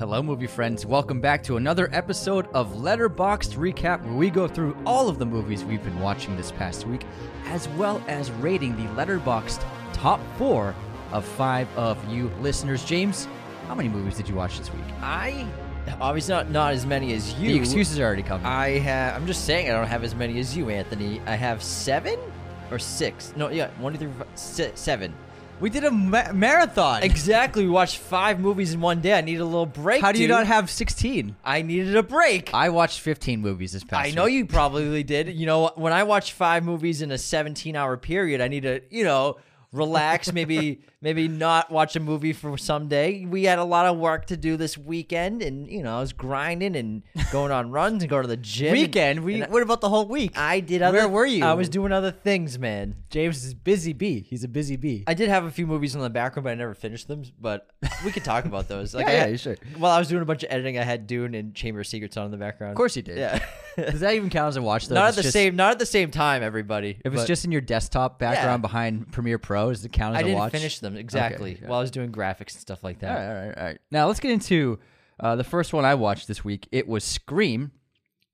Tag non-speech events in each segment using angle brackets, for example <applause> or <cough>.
Hello, movie friends. Welcome back to another episode of Letterboxd Recap, where we go through all of the movies we've been watching this past week, as well as rating the Letterboxd top four of five of you listeners. James, how many movies did you watch this week? I obviously not not as many as you. The excuses are already coming. I have. I'm just saying I don't have as many as you, Anthony. I have seven or six. No, yeah, one, two, three, four, si- seven. We did a ma- marathon. Exactly. We watched five movies in one day. I needed a little break. How do you dude. not have 16? I needed a break. I watched 15 movies this past I know you probably <laughs> did. You know, when I watch five movies in a 17 hour period, I need to, you know, relax, maybe <laughs> maybe not watch a movie for someday. We had a lot of work to do this weekend and, you know, I was grinding and going on runs and going to the gym. Weekend? We, what about the whole week? I did other Where were you? I was doing other things, man. James is busy bee. He's a busy bee. I did have a few movies in the background, but I never finished them. But we could talk about those. <laughs> Like, Yeah, I yeah, sure. While I was doing a bunch of editing, I had Dune and Chamber of Secrets on in the background. of course you did. Yeah. <laughs> Does that even count as a watch though? not at the just- same not at the same time, everybody. If it's but just in your desktop background behind Premiere Pro, does it count as I a didn't watch? finish them exactly yeah. while I was doing graphics and stuff like that. right, all right, all right. Now let's get into uh, the first one I watched this week. It was Scream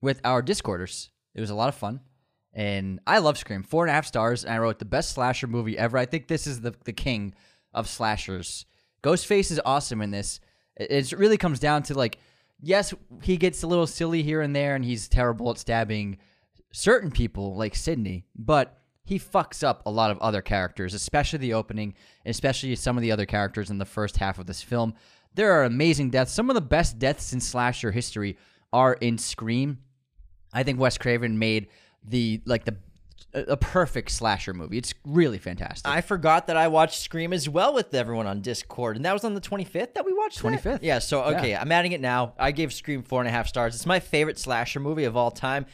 with our Discorders. It was a lot of fun, and I love Scream. Four and a half stars. And I wrote the best slasher movie ever. I think this is the the king of slashers. Ghostface is awesome in this. It, it really comes down to like, yes, he gets a little silly here and there, and he's terrible at stabbing certain people like Sydney, but he fucks up a lot of other characters, especially the opening, especially some of the other characters in the first half of this film. There are amazing deaths. Some of the best deaths in slasher history are in Scream. I think Wes Craven made the like the a perfect slasher movie. It's really fantastic. I forgot that I watched Scream as well with everyone on Discord, and that was on the 25th that we watched. that? 25th. Yeah. So okay, I'm adding it now. I gave Scream four and a half stars. It's my favorite slasher movie of all time.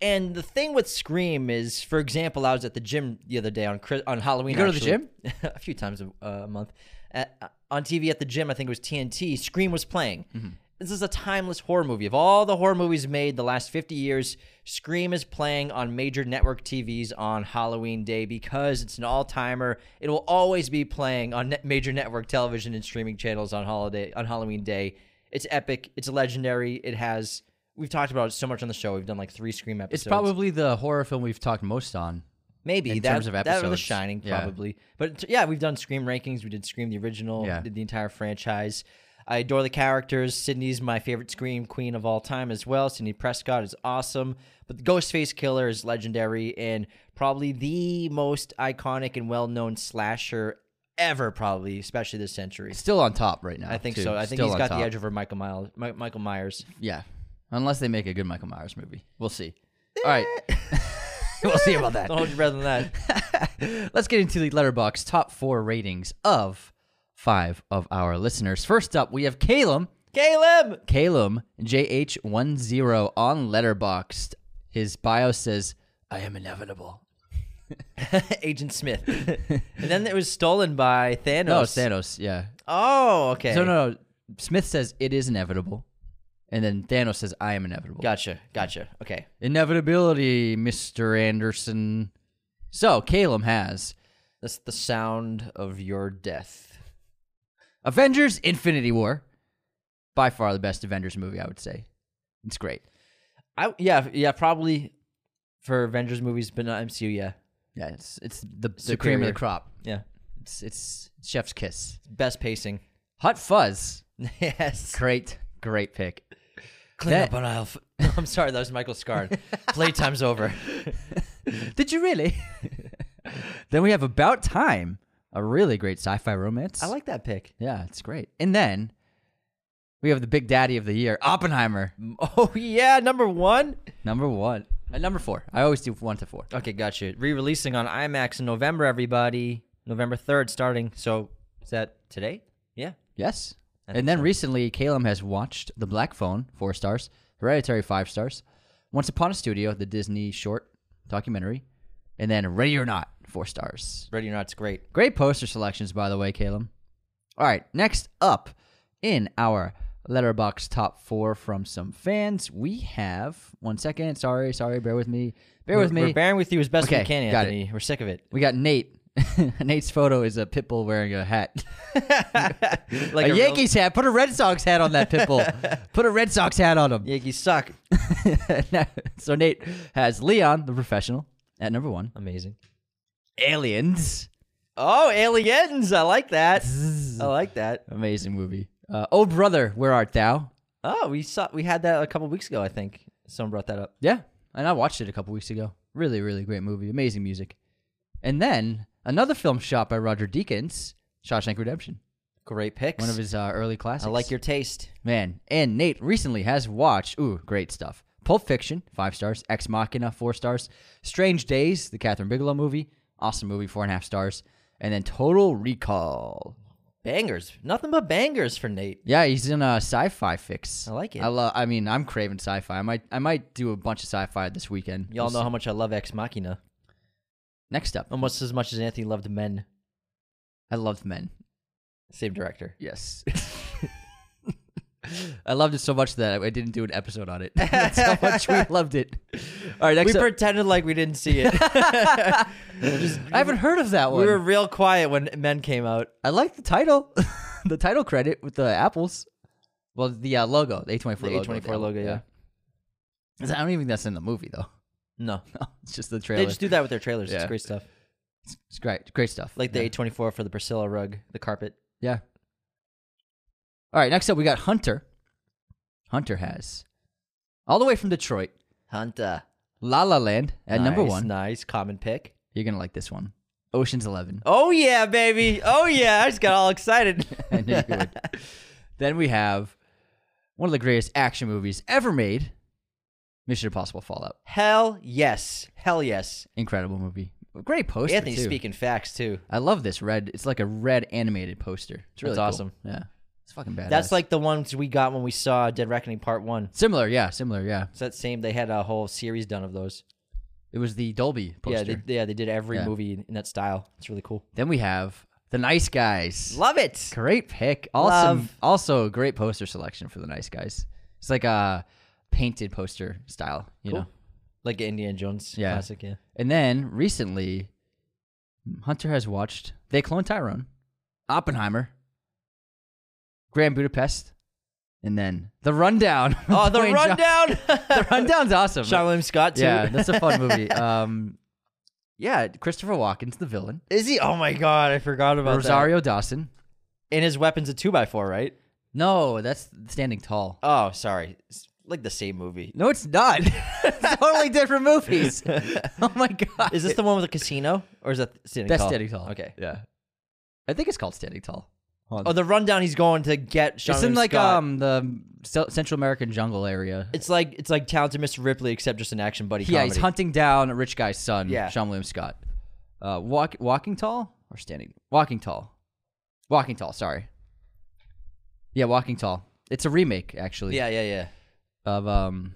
And the thing with Scream is, for example, I was at the gym the other day on on Halloween. You go to the gym? <laughs> a few times a, a month. At, uh, on TV at the gym, I think it was TNT. Scream was playing. Mm-hmm. This is a timeless horror movie. Of all the horror movies made the last 50 years, Scream is playing on major network TVs on Halloween Day because it's an all-timer. It will always be playing on net- major network television and streaming channels on holiday on Halloween Day. It's epic. It's legendary. It has. We've talked about it so much on the show. We've done like three Scream episodes. it's probably the horror film we've talked most on. Maybe in that, terms of episodes. that or The. Shining, Yeah. probably. But yeah, we've done Scream rankings. We did Scream the original. Yeah. Did the entire franchise. I adore the characters. Sydney's my favorite Scream queen of all time as well. Sydney Prescott is awesome. But the Ghostface Killer is legendary and probably the most iconic and well-known slasher ever, probably, especially this century. Still on top right now. I think too. so. I think Still he's got top. the edge over Michael Myers. Michael Myers. Yeah. Unless they make a good Michael Myers movie. We'll see. Eh. All right. <laughs> we'll see about that. Don't hold your breath on that. <laughs> Let's get into the letterbox top four ratings of five of our listeners. First up, we have Caleb. Caleb. Caleb, JH10 on Letterboxd. His bio says, I am inevitable. <laughs> Agent Smith. and then it was stolen by Thanos. No, Thanos. Yeah. Oh, okay. So, no, no. Smith says, it is inevitable. And then Thanos says, I am inevitable. Gotcha. Gotcha. Okay. Inevitability, Mr. Anderson. So, Calum has That's the sound of your death. Avengers Infinity War. By far the best Avengers movie, I would say. It's great. I yeah yeah probably for Avengers movies, but not MCU. Yeah, Yeah, it's it's the, the cream of the crop. yeah. It's it's chef's kiss. Best pacing. Hot Fuzz. <laughs> yes. Great, great pick. Clean That- up on aisle. F- <laughs> I'm sorry, that was Michael Scarn. <laughs> Playtime's over. <laughs> Did you really? then we have About Time, a really great sci-fi romance. I like that pick. Yeah, it's great. And then we have the big daddy of the year, Oppenheimer, Oh yeah, number one. number one. And number four. I always do one to four. Okay, gotcha. Re-releasing on IMAX in November. Everybody, November third, starting. So is that today? Yeah. Yes. And then so. recently, Calum has watched The Black Phone, four stars. Hereditary, five stars. Once Upon a Studio, the Disney short documentary. And then Ready or Not, four stars. Ready or Not's great. Great poster selections, by the way, Calum. All right, next up in our letterbox top four from some fans, we have one second. Sorry, sorry, bear with me. Bear with We're- me. We're bearing with you as best Okay, we can. Anthony. We're sick of it. we got Nate <laughs> Nate's photo is a pit bull wearing a hat, <laughs> like a, real- Yankees hat. Put a Red Sox hat on that pit bull. <laughs> Put a Red Sox hat on him. Yankees suck. so Nate has Leon, the professional, at number one. Amazing. Aliens, Oh, aliens! I like that. I like that. amazing movie. Uh, oh brother, where art thou? Oh, we saw we had that a couple weeks ago. I think someone brought that up. Yeah, and I watched it a couple weeks ago. Really, really great movie. Amazing music. And then another film shot by Roger Deakins, Shawshank Redemption, Great picks. one of his uh, early classics. I like your taste. man. And Nate recently has watched. Ooh, great stuff. Pulp Fiction, five stars. Ex Machina, four stars. Strange Days, the Kathryn Bigelow movie, awesome movie, four and a half stars. And then Total Recall. Bangers. Nothing but bangers for Nate. Yeah, he's in a sci-fi fix. I like it. I love. I mean, I'm craving sci-fi. I might. I might do a bunch of sci-fi this weekend. Y'all We'll know see. how much I love Ex Machina. Next up, Almost as much as Anthony loved Men. I loved Men. Same director. Yes. <laughs> I loved it so much that I didn't do an episode on it. <laughs> <laughs> That's how much we loved it. All right, next we up. pretended like we didn't see it. I haven't heard of that one. we were real quiet when Men came out. I like the title, the title credit with the apples. Well, the uh, logo, the A24 The logo. A24 logo, yeah. I don't even think that's in the movie though. <laughs> No, it's just the trailer. they just do that with their trailers. Yeah. It's great stuff. It's great, great stuff. Like the yeah. A24 for the Priscilla rug, the carpet. yeah. All right, next up we got Hunter. Hunter has all the way from Detroit, Hunter. La La Land at number one. Nice common pick. You're gonna like this one. Ocean's Eleven. Oh yeah, baby. Oh yeah. I just got all excited. <laughs> I knew you would. <laughs> Then we have one of the greatest action movies ever made, Mission Impossible Fallout. Hell yes. Hell yes. Incredible movie. Great poster. Anthony's too. speaking facts too. I love this red. It's like a red animated poster. It's really That's cool. awesome. Yeah, it's fucking badass. That's like the ones we got when we saw Dead Reckoning Part One. similar. Yeah, similar. Yeah, It's that same. They had a whole series done of those. it was the Dolby Yeah, they, yeah, they did every Yeah. movie in that style. It's really cool. then we have the Nice Guys. Love it. Great pick. Also, Love. also great poster selection for the Nice Guys. It's like a painted poster style, you Cool. know. Like Indiana Jones Yeah. classic. Yeah. And then recently, Hunter has watched They Clone Tyrone, Oppenheimer, Grand Budapest, and then The Rundown. <laughs> Oh, the rundown. <laughs> the Rundown's awesome. Seann William Scott too. yeah, that's a fun <laughs> movie. Um, yeah, Christopher Walken's the villain. Is he? Oh my god, I forgot about Rosario Dawson. And his weapon's a two by four, right? No, that's Standing Tall. Oh, sorry. It's like the same movie. No, it's not. <laughs> it's totally different movies. <laughs> oh my god. Is this the one with the casino, or is that Standing That's Tall? Standing Tall. Okay. Yeah. I think it's called Standing Tall. Hold on. Oh, the rundown. He's going to get Sean it's in like Scott. um the Ce- Central American jungle area. It's like it's like Talented Mr. Ripley, except just an action buddy yeah, comedy. he's hunting down a rich guy's son, Yeah. Seann William Scott. Uh, walk, walking tall or standing? Walking tall. Walking tall. Sorry. Yeah, Walking Tall. It's a remake actually. Yeah, yeah, yeah. Of um.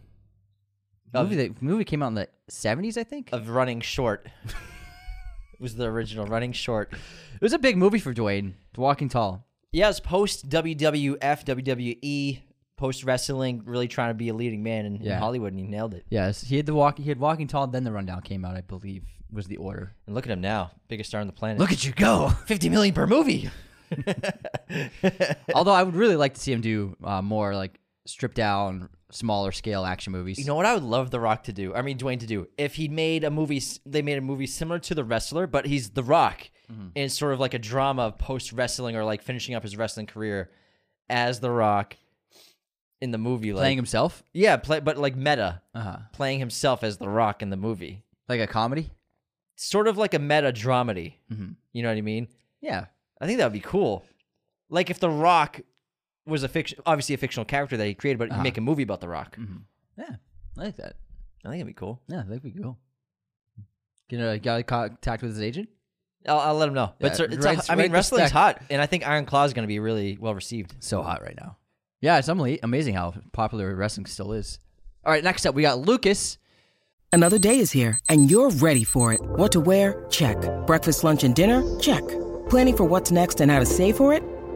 Movie that movie came out in the seventies, I think. Of Running Short. <laughs> it was the original Running Short. It was a big movie for Dwayne. Walking Tall. Yeah, it's post WWF, WWE, post wrestling, really trying to be a leading man in, in Yeah. Hollywood, and he nailed it. Yes, he had the walk. He had Walking Tall. Then the Rundown came out. I believe was the order. And look at him now, biggest star on the planet. Look at you go. <laughs> 50 million per movie. <laughs> Although I would really like to see him do uh, more like stripped down, smaller scale action movies. You know what I would love The Rock to do? I mean, Dwayne to do if he made a movie. They made a movie similar to The Wrestler, but he's The Rock, Mm-hmm. and it's sort of like a drama post wrestling or like finishing up his wrestling career as The Rock in the movie. Like, playing himself, yeah, play, but like meta, uh huh, playing himself as The Rock in the movie. like a comedy. Sort of like a meta dramedy. Mhm. You know what I mean? Yeah, I think that would be cool. Like if The Rock was a fiction, obviously a fictional character that he created, but Uh-huh. you make a movie about The Rock. yeah, I like that. I think it'd be cool. Yeah, I think we can go. Get a got in contact with his agent. I'll, I'll let him know. But Yeah, it's, it's a- write- I mean, the wrestling's spec. hot, and I think Iron Claw is going to be really well received. So hot right now. Yeah, it's amazing, amazing how popular wrestling still is. All right, next up we got Lucas. Another day is here, and you're ready for it. What to wear? Check. Breakfast, lunch, and dinner? Check. Planning for what's next and how to save for it?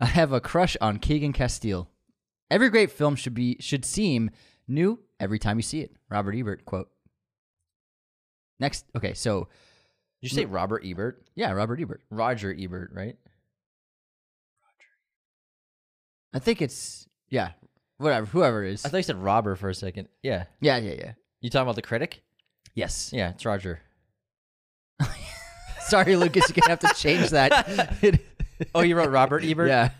I have a crush on Keegan Castile. Every great film should be should seem new every time you see it. Robert Ebert quote. Next, okay, so Did you say Robert Ebert? yeah, Robert Ebert. Roger Ebert, right? I think it's yeah, whatever, whoever it is. I thought you said Robert for a second. Yeah. yeah, yeah, yeah. You talking about the critic? Yes. Yeah, it's Roger. <laughs> Sorry, Lucas, you're gonna have to change that. <laughs> Oh, you wrote Robert <laughs> Ebert? yeah.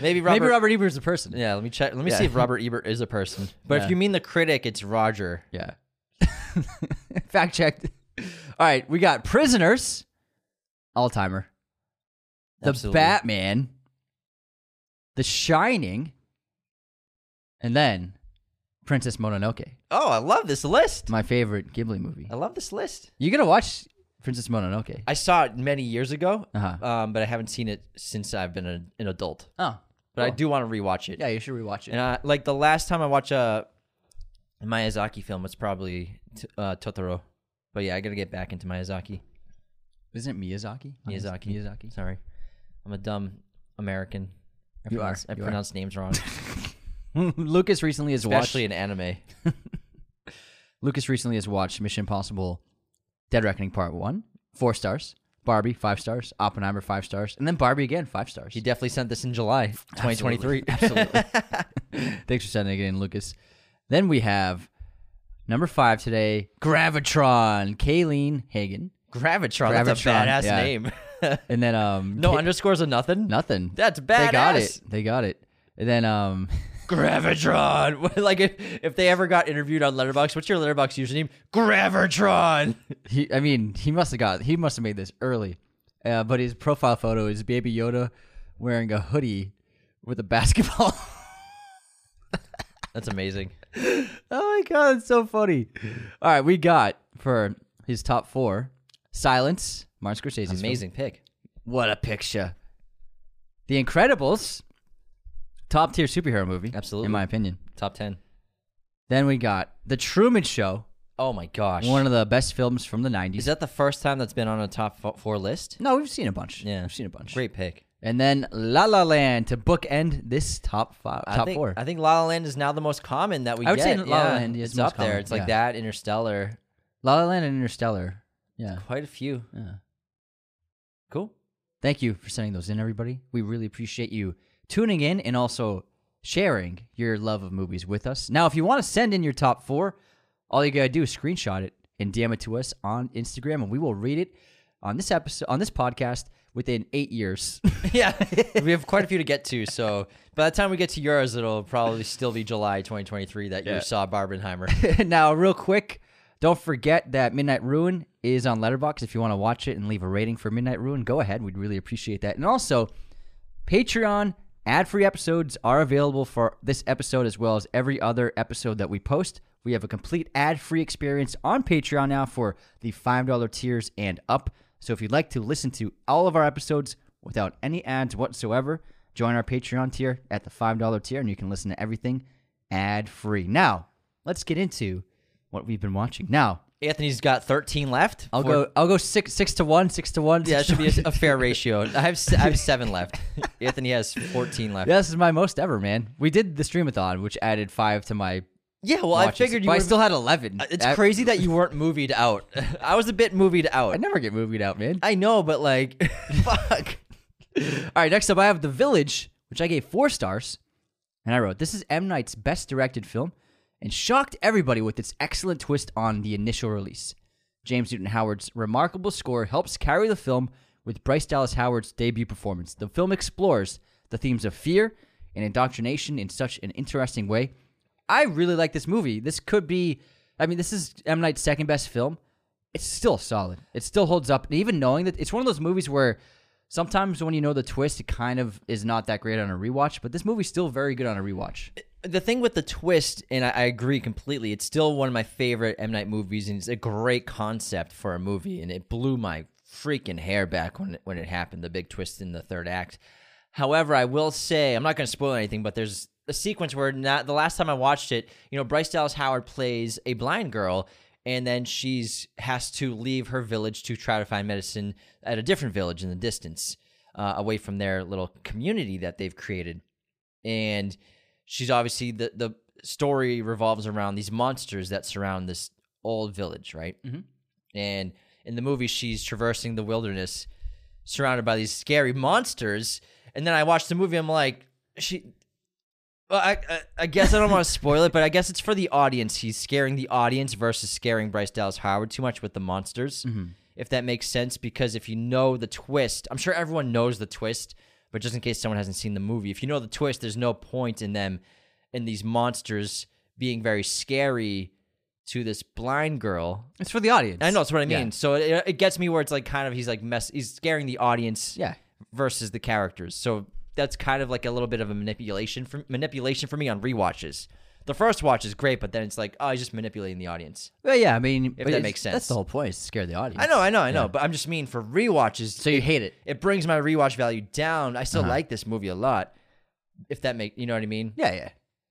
Maybe Robert. Maybe Robert Ebert's a person. Yeah, let me check. Let me Yeah. see if Robert Ebert is a person. <laughs> But Yeah. if you mean the critic, it's Roger. Yeah. <laughs> Fact checked. All right, we got Prisoners, All Timer, The Absolutely. Batman, The Shining, and then Princess Mononoke, Oh, I love this list. my favorite Ghibli movie. I love this list. You gonna watch Princess Mononoke? I saw it many years ago, Uh-huh. um, but I haven't seen it since I've been a, an adult. Oh, But I cool. do want to rewatch it. Yeah, you should rewatch it. And I, like the last time I watched a Miyazaki film, it's probably t- uh, Totoro. But yeah, I gotta get back into Miyazaki. Isn't it Miyazaki? Miyazaki. Miyazaki. Sorry, I'm a dumb American. I You pronounce, are. I You are. pronounce names wrong, <laughs> Lucas recently has especially watched. in anime. <laughs> Lucas recently has watched Mission Impossible: Dead Reckoning Part One, four stars. Barbie, five stars. Oppenheimer, five stars, and then Barbie again, five stars. He definitely sent this in July 2023. Absolutely. <laughs> <laughs> Thanks for sending it in, Lucas. Then we have number five today, Gravitron, Kayleen Hagen, Gravitron, that's a badass yeah. name. and then um, no Ka- underscores or nothing. nothing. That's badass. They got it. They got it. And then um, Gravitron. <laughs> like if, if they ever got interviewed on Letterbox, what's your Letterbox username? Gravitron. <laughs> he, I mean, he must have got, he must have made this early. Uh, but his profile photo is Baby Yoda wearing a hoodie with a basketball. <laughs> That's amazing. oh my god, it's so funny. All right, we got for his top four, Silence, Martin Scorsese's film. Amazing pick. What a picture. The Incredibles, top tier superhero movie. Absolutely. In my opinion. Top 10. Then we got The Truman Show, Oh my gosh. one of the best films from the 90s. Is that the first time that's been on a top fo- four list? no, we've seen a bunch. Yeah. We've seen a bunch. Great pick. And then La La Land to bookend this top five, I top think, four. I think La La Land is now the most common that we I would say get. La La yeah, Land is it's most up there. common, It's like yeah. that, Interstellar. La La Land and Interstellar. Yeah. Quite a few. Yeah. Cool. Thank you for sending those in, everybody. We really appreciate you tuning in and also sharing your love of movies with us. Now, if you want to send in your top four, all you gotta do is screenshot it and DM it to us on Instagram, and we will read it on this episode on this podcast within eight years. <laughs> yeah, <laughs> we have quite a few to get to. So by the time we get to yours, it'll probably still be July 2023 that Yeah. you saw Barbenheimer. <laughs> now, real quick, don't forget that Midnight Ruin is on Letterbox. If you want to watch it and leave a rating for Midnight Ruin, go ahead. We'd really appreciate that. And also, Patreon ad-free episodes are available for this episode as well as every other episode that we post. We have a complete ad-free experience on Patreon now for the $5 tiers and up. So if you'd like to listen to all of our episodes without any ads whatsoever, join our Patreon tier at the $5 tier and you can listen to everything ad-free. Now, let's get into what we've been watching. Now, Anthony's got 13 left. I'll Four- go. I'll go six six to one, six to one. Yeah, it should be a, a fair ratio. <laughs> I have I have seven left. <laughs> Anthony has 14 left. Yeah, this is my most ever, man. We did the streamathon, which added five to my. Yeah, well, I watches, figured you. but I still had eleven. Uh, It's I, crazy that <laughs> you weren't movied out. I was a bit movied out. I never get movied out, man. I know, but like, fuck. All right, next up, I have The Village, which I gave four stars, and I wrote, "This is M Night's best directed film, and shocked everybody with its excellent twist on the initial release. James Newton Howard's remarkable score helps carry the film with Bryce Dallas Howard's debut performance. The film explores the themes of fear and indoctrination in such an interesting way. I really like this movie. This could be, I mean, this is M Night's second best film. It's still solid. It still holds up. And even knowing that it's one of those movies where sometimes when you know the twist, it kind of is not that great on a rewatch. But this movie's still very good on a rewatch. The thing with the twist, and I, I agree completely. It's still one of my favorite M Night movies, and it's a great concept for a movie. And it blew my freaking hair back when it, when it happened, the big twist in the third act. However, I will say I'm not going to spoil anything, but there's a sequence where not the last time I watched it, you know, Bryce Dallas Howard plays a blind girl, and then she's has to leave her village to try to find medicine at a different village in the distance, uh, away from their little community that they've created, and she's obviously the the story revolves around these monsters that surround this old village, right? Mm-hmm. And in the movie, she's traversing the wilderness, surrounded by these scary monsters. And then I watched the movie. I'm like, she. Well, I, I I guess I don't want to spoil it, but I guess it's for the audience. He's scaring the audience versus scaring Bryce Dallas Howard too much with the monsters. If that makes sense, because if you know the twist, I'm sure everyone knows the twist, but just in case someone hasn't seen the movie, if you know the twist, there's no point in them in these monsters being very scary to this blind girl. It's for the audience. I know that's what I Yeah. mean. So it, it gets me where it's like kind of he's like mess he's scaring the audience Yeah. versus the characters. So that's kind of like a little bit of a manipulation for manipulation for me on rewatches. The first watch is great, but then it's like, oh, he's just manipulating the audience. Well, yeah, I mean, but that makes sense. That's the whole point, is to scare the audience. I know, I know, I know, but I'm just mean for rewatches. So you hate it. it brings my rewatch value down. I Uh-huh. still like this movie a lot. If that make you know what I mean? Yeah, yeah.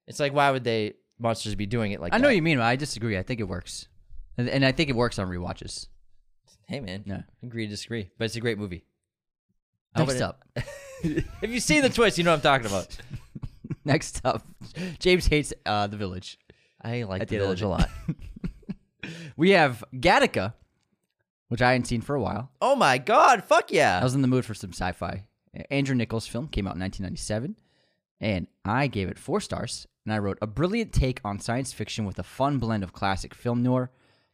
It's like why would they monsters be doing it like I know that? what you mean. but I disagree. I think it works, and, and I think it works on rewatches. Hey man, Yeah. agree to disagree, but it's a great movie. I Next it- up, <laughs> If you see the twist, you know what I'm talking about. <laughs> next up, James hates uh, the village. I like the the village a lot. <laughs> We have Gattaca, which I hadn't seen for a while. oh my god, fuck yeah! I was in the mood for some sci-fi. Andrew Niccol's film came out in 1997, and I gave it four stars. And I wrote a brilliant take on science fiction with a fun blend of classic film noir.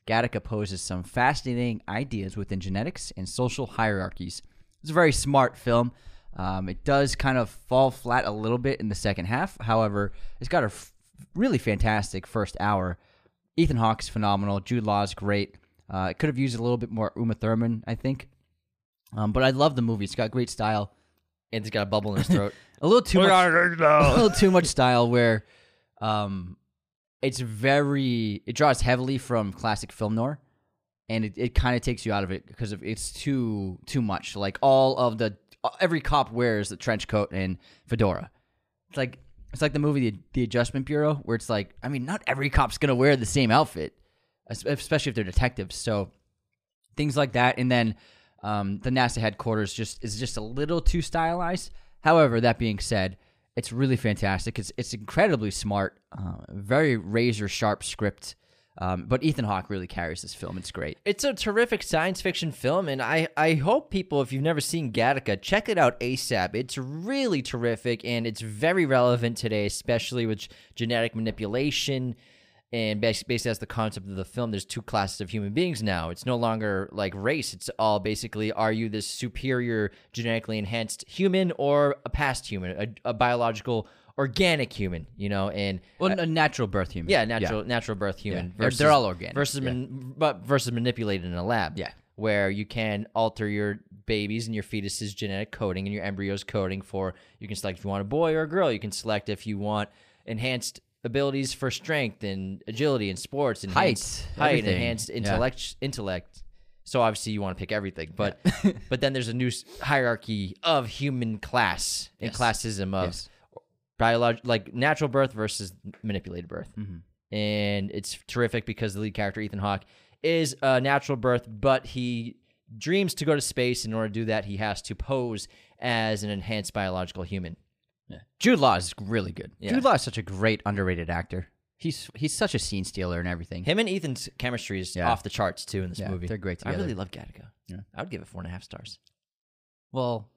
Gattaca poses some fascinating ideas within genetics and social hierarchies. It's a very smart film. Um, it does kind of fall flat a little bit in the second half. However, it's got a f- really fantastic first hour. Ethan Hawke's phenomenal. Jude Law's great. Uh, it could have used a little bit more Uma Thurman, I think. Um, but I love the movie. It's got great style. And he's got a bubble in his throat. <laughs> A little too much, <laughs> a little too much style where um, it's very it draws heavily from classic film noir, and it, it kind of takes you out of it because of it's too too much. Like all of the every cop wears the trench coat and fedora. It's like it's like the movie the, the Adjustment Bureau where it's like I mean not every cop's gonna wear the same outfit, especially if they're detectives. So things like that, and then um, the NASA headquarters just is just a little too stylized. However, that being said, it's really fantastic. It's it's incredibly smart, uh, very razor sharp script. Um, but Ethan Hawke really carries this film. It's great. It's a terrific science fiction film, and I, I hope people, if you've never seen Gattaca, check it out ASAP. It's really terrific, and it's very relevant today, especially with genetic manipulation. And bas- basically, that's the concept of the film. There's two classes of human beings now. It's no longer like race. It's all basically are you this superior genetically enhanced human or a past human, a, a biological organic human, you know? And Well, uh, a natural birth human. yeah, natural natural birth human. They're- they're all organic, Versus yeah. man, but versus manipulated in a lab. Yeah. Where you can alter your babies and your fetus's genetic coding and your embryo's coding for you can select if you want a boy or a girl. You can select if you want enhanced abilities for strength and agility and sports and Height, height, everything. enhanced Yeah. intellect intellect. So obviously you want to pick everything, but <laughs> but then there's a new hierarchy of human class and Yes. classism of Yes. Biolog- like natural birth versus manipulated birth. Mm-hmm. And it's terrific because the lead character Ethan Hawke is a natural birth, but he dreams to go to space. In order to do that, he has to pose as an enhanced biological human. Jude Law is really good. Yeah. Jude Law is such a great underrated actor. He's he's such a scene stealer and everything. Him and Ethan's chemistry is Yeah. off the charts too in this Yeah, movie. they're great Together. I really love Gattaca. Yeah. I would give it four and a half stars. Well,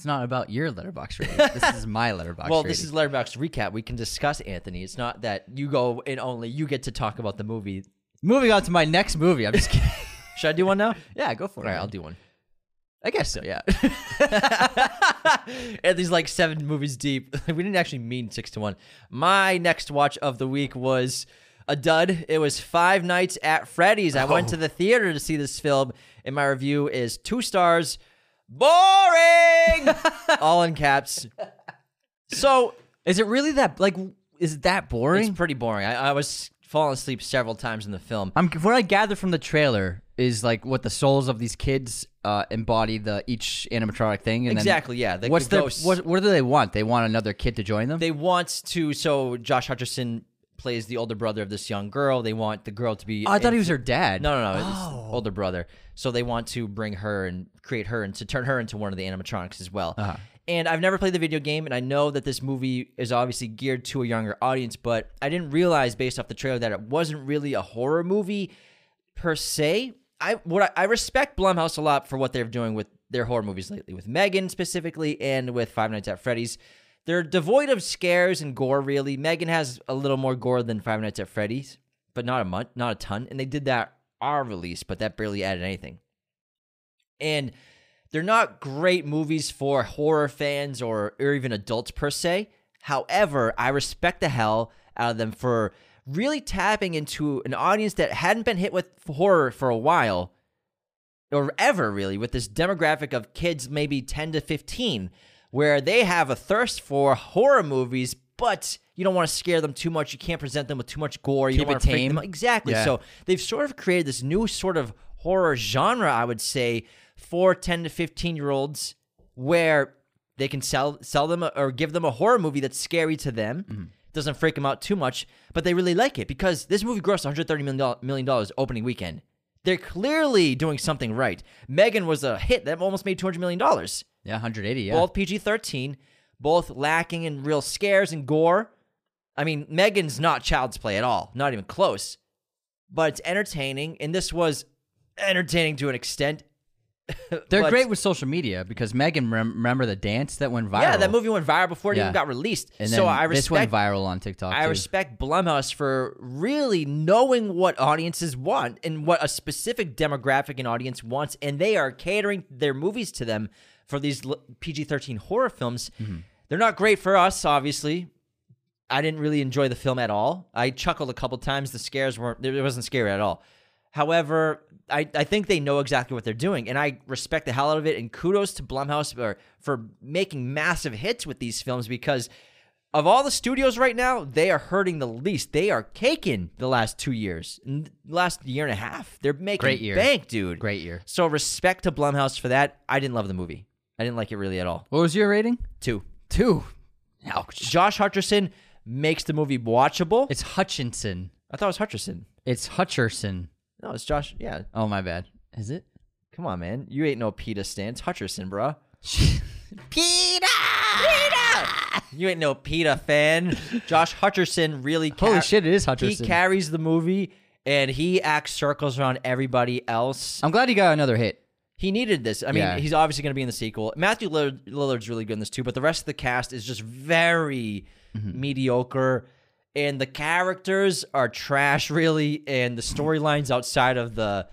it's not about your letterbox rating. <laughs> this is my letterbox. well, rating. this is letterbox recap. We can discuss Anthony. It's not that you go and only you get to talk about the movie. moving on to my next movie. I'm just <laughs> kidding. Should I do one now? <laughs> yeah, go for All it. right, I'll do one. I guess so. Yeah. and these like seven movies deep. we didn't actually mean six to one. My next watch of the week was a dud. It was Five Nights at Freddy's. I went oh. to the theater to see this film, and my review is two stars. Boring! <laughs> All in caps. So is it really that like? Is it that boring? it's pretty boring. I, I was falling asleep several times in the film. I'm what I gather from the trailer is like what the souls of these kids uh, embody the each animatronic thing. And then Exactly, yeah, the- what's the their ghosts. what? What do they want? They want another kid to join them. They want to. So Josh Hutcherson plays the older brother of this young girl. They want the girl to be. oh, I thought he was her dad. No, no, no. It's the older brother. So they want to bring her and create her and to turn her into one of the animatronics as well. Uh-huh. And I've never played the video game, and I know that this movie is obviously geared to a younger audience, but I didn't realize based off the trailer that it wasn't really a horror movie per se. I what I, I respect Blumhouse a lot for what they're doing with their horror movies lately, with Megan specifically, and with Five Nights at Freddy's. They're devoid of scares and gore. Really, Megan has a little more gore than Five Nights at Freddy's, but not a much, not a ton. And they did that our release, but that barely added anything. And they're not great movies for horror fans or, or even adults per se. However, I respect the hell out of them for really tapping into an audience that hadn't been hit with horror for a while or ever really with this demographic of kids maybe 10 to 15 where they have a thirst for horror movies but you don't want to scare them too much you can't present them with too much gore you Keep don't want to them tame. out. exactly Yeah. so they've sort of created this new sort of horror genre i would say for 10 to 15 year olds where they can sell sell them a, or give them a horror movie that's scary to them Mm-hmm. doesn't freak them out too much but they really like it because this movie grossed $130 million opening weekend they're clearly doing something right megan was a hit that almost made 200 million dollars Yeah, 180. Yeah. both pg-13 both lacking in real scares and gore i mean megan's not child's play at all not even close but it's entertaining and this was entertaining to an extent <laughs> They're but- great with social media because Megan rem- remember the dance that went viral. yeah that movie went viral before it Yeah. even got released And so then i this went respect viral on TikTok. I too. respect Blumhouse for really knowing what audiences want and what a specific demographic and audience wants, and they are catering their movies to them for these PG 13 horror films. Mm-hmm. They're not great for us, obviously. I didn't really enjoy the film at all. I chuckled a couple times. The scares weren't, it wasn't scary at all. However, I, I think they know exactly what they're doing, and I respect the hell out of it. And kudos to Blumhouse for, for making massive hits with these films because of all the studios right now, they are hurting the least. They are caking the last two years, last year and a half. They're making Great year. bank, dude. Great year. So respect to Blumhouse for that. I didn't love the movie. I didn't like it really at all. What was your rating? Two. Two. Ouch. Josh Hutcherson makes the movie watchable. It's Hutchinson. I thought it was Hutcherson. It's Hutcherson. No, it's Josh. Yeah, Oh my bad. Is it? come on, man. You ain't no Peeta stance. Hutcherson, bro. <laughs> Peter. Peter! You ain't no Peeta fan. Josh Hutcherson really. Holy shit! It is Hutcherson. He carries the movie, and he acts circles around everybody else. I'm glad he got another hit. He needed this. I mean, Yeah. he's obviously going to be in the sequel. Matthew Lillard, Lillard's really good in this too, but the rest of the cast is just very Mm-hmm. mediocre, and the characters are trash, really, and the storylines outside of the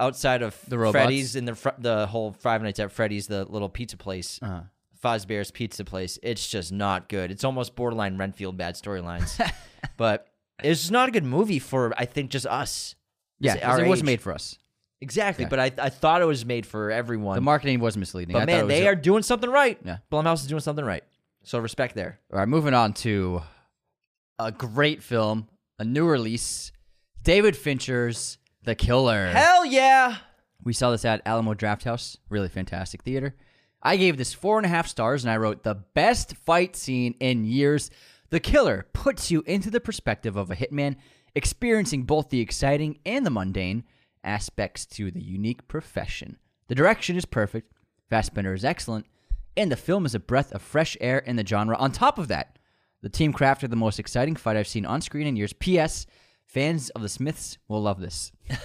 outside of The robots? Freddy's and the fr- the whole Five Nights at Freddy's, the little pizza place, Uh-huh. Fazbear's Pizza Place. It's just not good. It's almost borderline Renfield bad storylines, <laughs> but it's just not a good movie for I think just us. Yeah, It's our 'cause it was made for us. Exactly, but I I thought it was made for everyone. The marketing was misleading. I But thought man, was they a- are doing something right. Yeah. Blumhouse is doing something right. So respect there. All right, moving on to a great film, a new release, David Fincher's The Killer. Hell yeah! We saw this at Alamo Drafthouse, really fantastic theater. I gave this four and a half stars, and I wrote the best fight scene in years. The Killer puts you into the perspective of a hitman experiencing both the exciting and the mundane aspects to the unique profession. The direction is perfect, Fassbender is excellent, and the film is a breath of fresh air in the genre. On top of that, the team crafted the most exciting fight I've seen on screen in years. P.S. Fans of the Smiths will love this. <laughs> <laughs>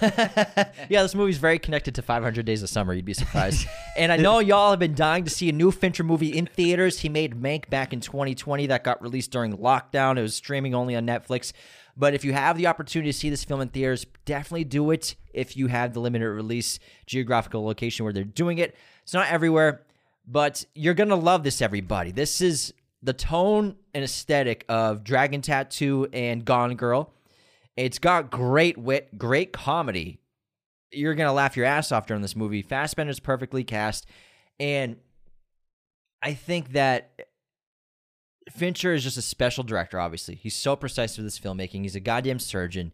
Yeah, this movie's very connected to 500 Days of Summer. You'd be surprised. and I know y'all have been dying to see a new Fincher movie in theaters. He made Mank back in 2020 that got released during lockdown. It was streaming only on Netflix. But if you have the opportunity to see this film in theaters, definitely do it if you have the limited release geographical location where they're doing it. It's not everywhere, but you're going to love this, everybody. This is the tone and aesthetic of Dragon Tattoo and Gone Girl. It's got great wit, great comedy. You're going to laugh your ass off during this movie. Fassbender's perfectly cast. And I think that Fincher is just a special director, obviously. He's so precise with his filmmaking. He's a goddamn surgeon.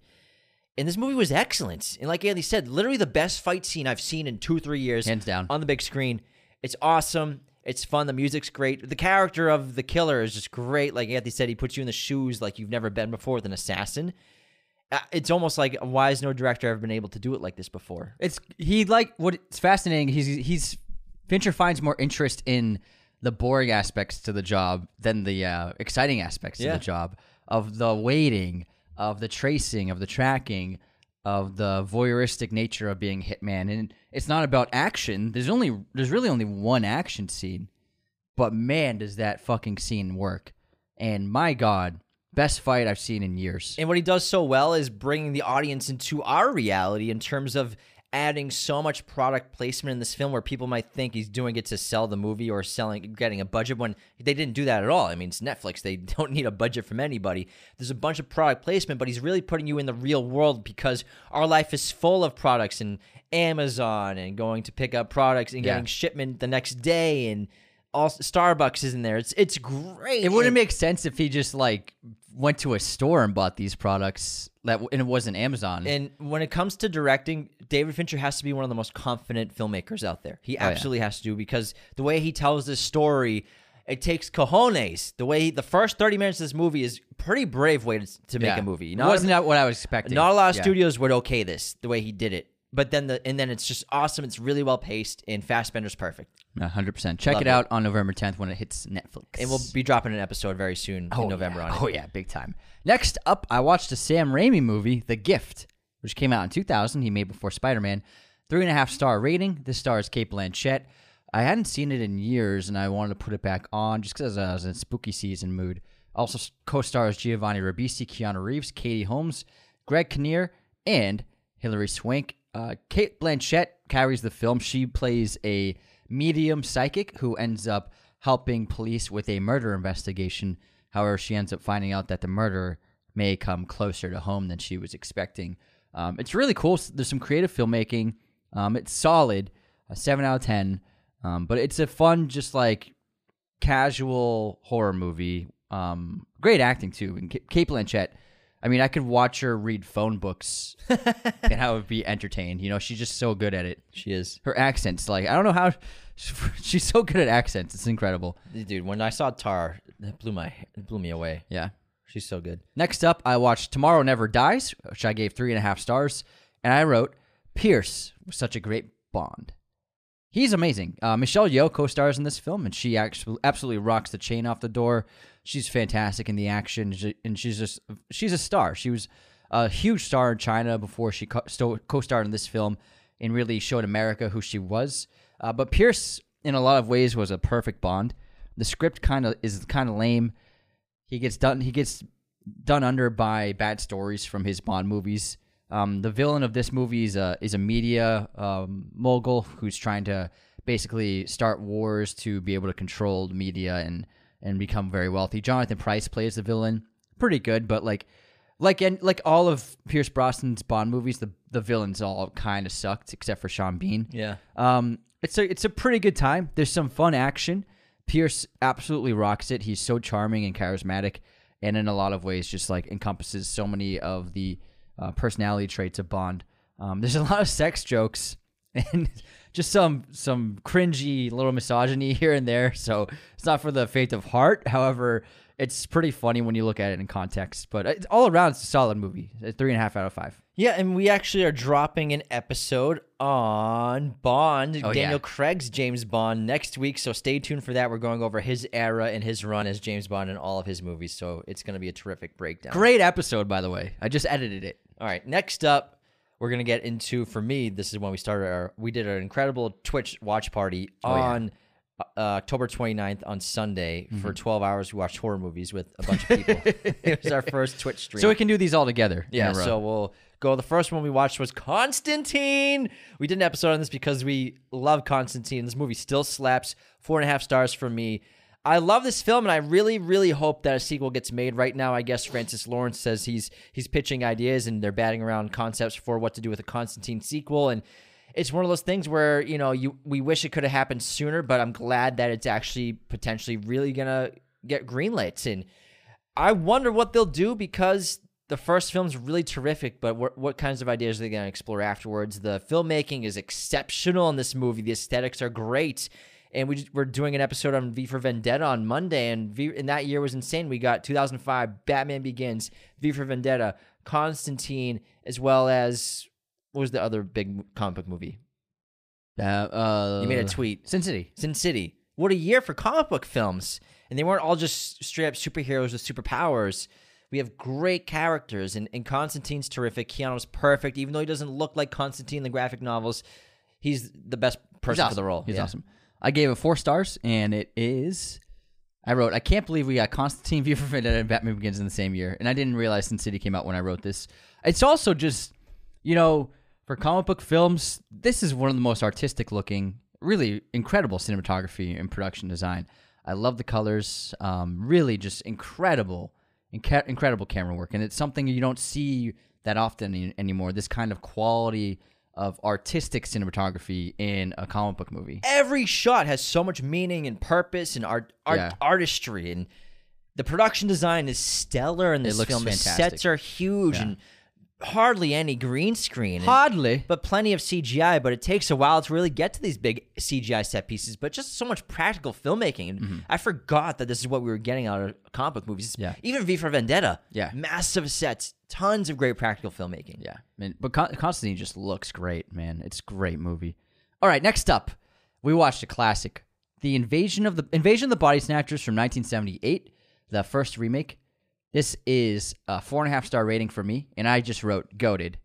And this movie was excellent. And like Andy said, literally the best fight scene I've seen in two, three years. Hands down. On the big screen. It's awesome. It's fun. The music's great. The character of the killer is just great. Like Anthony said, he puts you in the shoes like you've never been before with an assassin. Uh, It's almost like why has no director ever been able to do it like this before? It's he like what's fascinating. He's he's Fincher finds more interest in the boring aspects to the job than the uh, exciting aspects Yeah. to the job of the waiting, of the tracing, of the tracking, of the voyeuristic nature of being hitman. And it's not about action. There's only there's really only one action scene, but man, does that fucking scene work! And my god, best fight I've seen in years. And what he does so well is bringing the audience into our reality in terms of adding so much product placement in this film where people might think he's doing it to sell the movie or selling getting a budget when they didn't do that at all. I mean, it's Netflix. They <laughs> don't need a budget from anybody. There's a bunch of product placement, but he's really putting you in the real world because our life is full of products and Amazon and going to pick up products and Yeah. getting shipment the next day and all Starbucks is in there. It's it's great. It wouldn't make sense if he just like went to a store and bought these products that and it wasn't Amazon. And when it comes to directing, David Fincher has to be one of the most confident filmmakers out there. He oh, yeah. absolutely has to do because the way he tells this story, it takes cojones. The way the first thirty minutes of this movie is pretty brave way to, to make Yeah. a movie. It Not, wasn't that what I was expecting. not a lot of Yeah. studios would okay this the way he did it. But then the and then it's just awesome. It's really well paced and Fassbender's perfect. Hundred percent. Check Love it it. out on November tenth when it hits Netflix. And we'll be dropping an episode very soon oh, in November yeah. on it. Oh yeah, big time. Next up, I watched a Sam Raimi movie, The Gift, which came out in 2000. He made before Spider Man. Three and a half star rating. This stars Cate Blanchett. I hadn't seen it in years, and I wanted to put it back on just because I was in spooky season mood. Also co-stars Giovanni Ribisi, Keanu Reeves, Katie Holmes, Greg Kinnear, and Hilary Swank. Uh, Cate Blanchett carries the film. She plays a medium psychic who ends up helping police with a murder investigation. However, she ends up finding out that the murderer may come closer to home than she was expecting. Um, it's really cool. There's some creative filmmaking. Um, it's solid, a seven out of ten. Um, but it's a fun, just like casual horror movie. Um, great acting too. And Cate Blanchett. I mean, I could watch her read phone books, <laughs> and I would be entertained. You know, she's just so good at it. She is. Her accents, like I don't know how <laughs> she's so good at accents. It's incredible. Dude, when I saw Tar, it blew my it blew me away. Yeah. She's so good. Next up, I watched Tomorrow Never Dies, which I gave three and a half stars, and I wrote Pierce was such a great Bond. He's amazing. Uh, Michelle Yeoh co-stars in this film, and she actually absolutely rocks the chain off the door. She's fantastic in the action, and she's just she's a star. She was a huge star in China before she co-starred in this film, and really showed America who she was. Uh, but Pierce, in a lot of ways, was a perfect Bond. The script kind of is kind of lame. He gets done. He gets done under by bad stories from his Bond movies. Um, the villain of this movie is a is a media um, mogul who's trying to basically start wars to be able to control media and and become very wealthy. Jonathan Pryce plays the villain, pretty good, but like like and like all of Pierce Brosnan's Bond movies, the the villains all kind of sucked except for Sean Bean. Yeah. Um, it's a it's a pretty good time. There's some fun action. Pierce absolutely rocks it. He's so charming and charismatic, and in a lot of ways, just like encompasses so many of the uh, personality traits of Bond. Um, there's a lot of sex jokes <laughs> and just some some cringy little misogyny <laughs> here and there. So it's not for the faint of heart. However, it's pretty funny when you look at it in context. But it's, all around, it's a solid movie. A three and a half out of five. Yeah, and we actually are dropping an episode on Bond, Oh, Daniel yeah. Craig's James Bond next week. So stay tuned for that. We're going over his era and his run as James Bond in all of his movies. So it's going to be a terrific breakdown. Great episode, by the way. I just edited it. All right, next up, we're gonna get into. For me, this is when we started our. We did an incredible Twitch watch party Oh, yeah. on uh, October 29th on Sunday for Mm-hmm. 12 hours. We watched horror movies with a bunch of people. <laughs> it was our first Twitch stream. So we can do these all together. Yeah, so we'll go. The first one we watched was Constantine. We did an episode on this because we love Constantine. This movie still slaps. Four and a half stars for me. I love this film, and I really, really hope that a sequel gets made. Right now, I guess Francis Lawrence says he's he's pitching ideas, and they're batting around concepts for what to do with a Constantine sequel. And it's one of those things where you know you we wish it could have happened sooner, but I'm glad that it's actually potentially really gonna get greenlit. And I wonder what they'll do because the first film's really terrific, but what, what kinds of ideas are they going to explore afterwards? The filmmaking is exceptional in this movie. The aesthetics are great. And we, just- we're doing an episode on V for Vendetta on Monday, and V, and that year was insane. We got 2005, Batman Begins, V for Vendetta, Constantine, as well as what was the other big comic book movie? Uh, uh, You made a tweet. Sin City. Sin City. What a year for comic book films. And they weren't all just straight up superheroes with superpowers. We have great characters, and, and Constantine's terrific. Keanu's perfect, even though he doesn't look like Constantine in the graphic novels. He's the best person He's for the role. He's Yeah. awesome. I gave it four stars, and it is. I wrote, I can't believe we got Constantine, <laughs> V for Vendetta, and Batman Begins in the same year, and I didn't realize Sin City came out when I wrote this. It's also just, you know, for comic book films, this is one of the most artistic looking, really incredible cinematography and production design. I love the colors, um, really just incredible, inca- incredible camera work, and it's something you don't see that often any- anymore. This kind of quality of artistic cinematography in a comic book movie. Every shot has so much meaning and purpose and art, art Yeah. artistry, and the production design is stellar in this looks film. The fantastic. sets are huge and hardly any green screen. Hardly. but plenty of CGI. But it takes a while to really get to these big CGI set pieces. But just so much practical filmmaking. And I forgot that this is what we were getting out of comic book movies. Mm-hmm. Yeah. Even V for Vendetta. Yeah. Massive sets, tons of great practical filmmaking. Yeah, man, but Con- Constantine just looks great, man. It's a great movie. All right, next up, we watched a classic, the invasion of the invasion of the body snatchers from 1978, the first remake. This is a four and a half star rating for me, and I just wrote goaded.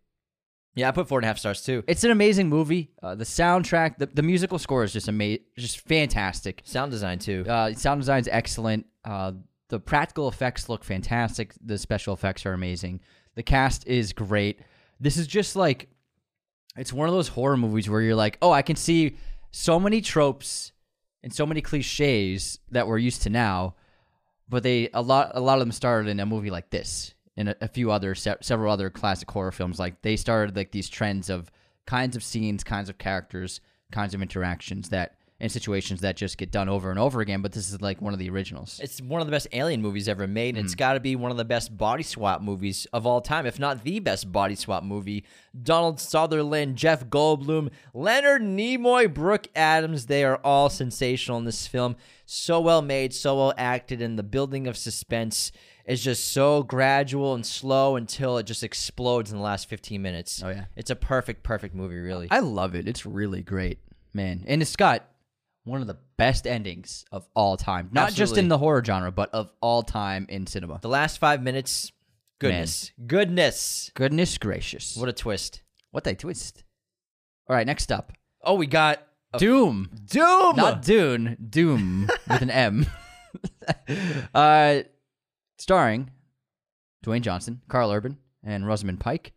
Yeah, I put four and a half stars too. It's an amazing movie. Uh, the soundtrack, the, the musical score is just amazing, just fantastic. Sound design too. Uh, sound design's excellent. Uh, the practical effects look fantastic. The special effects are amazing. The cast is great. This is just like it's one of those horror movies where you're like, oh, I can see so many tropes and so many cliches that we're used to now, but they a lot a lot of them started in a movie like this and a, a few other se- several other classic horror films. Like they started like these trends of kinds of scenes, kinds of characters, kinds of interactions that and situations that just get done over and over again. But this is like one of the originals. It's one of the best alien movies ever made, and Mm-hmm. it's got to be one of the best body swap movies of all time, if not the best body swap movie. Donald Sutherland, Jeff Goldblum, Leonard Nimoy, Brooke Adams, they are all sensational in this film. So well made, so well acted, and the building of suspense is just so gradual and slow until it just explodes in the last 15 minutes. Oh, yeah. It's a perfect, perfect movie, really. I love it. It's really great, man. And it's got one of the best endings of all time. Not just in the horror genre, but of all time in cinema. the last five minutes, goodness. Goodness. Goodness gracious. What a twist. what a twist. All right, next up. Oh, we got Doom. Doom. Not Dune. Doom with an M. <laughs> uh, starring Dwayne Johnson, Karl Urban, and Rosamund Pike.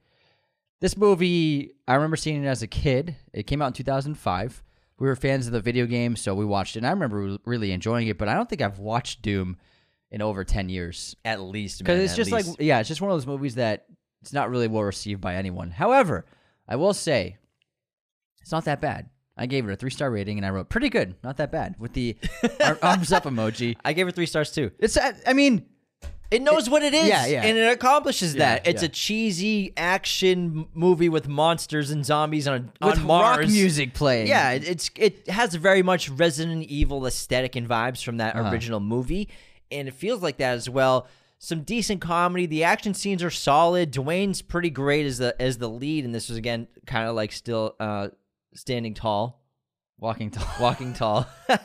This movie, I remember seeing it as a kid. It came out in 2005. We were fans of the video game, so we watched it. And I remember really enjoying it, but I don't think I've watched Doom in over 10 years. At least, Because it's just like, yeah, it's just one of those movies that it's not really well received by anyone. However, I will say, it's not that bad. I gave it a three star rating, and I wrote pretty good, not that bad, with the <laughs> arms up emoji. I gave it three stars too. It's, I mean, It knows what it is, yeah, yeah. and it accomplishes that. Yeah, it's yeah. a cheesy action movie with monsters and zombies on with on Mars. rock music playing. Yeah, it, it's it has very much Resident Evil aesthetic and vibes from that Uh-huh. original movie, and it feels like that as well. Some decent comedy. The action scenes are solid. Dwayne's pretty great as the as the lead, and this was again kind of like still uh, standing tall. walking tall. walking tall, <laughs>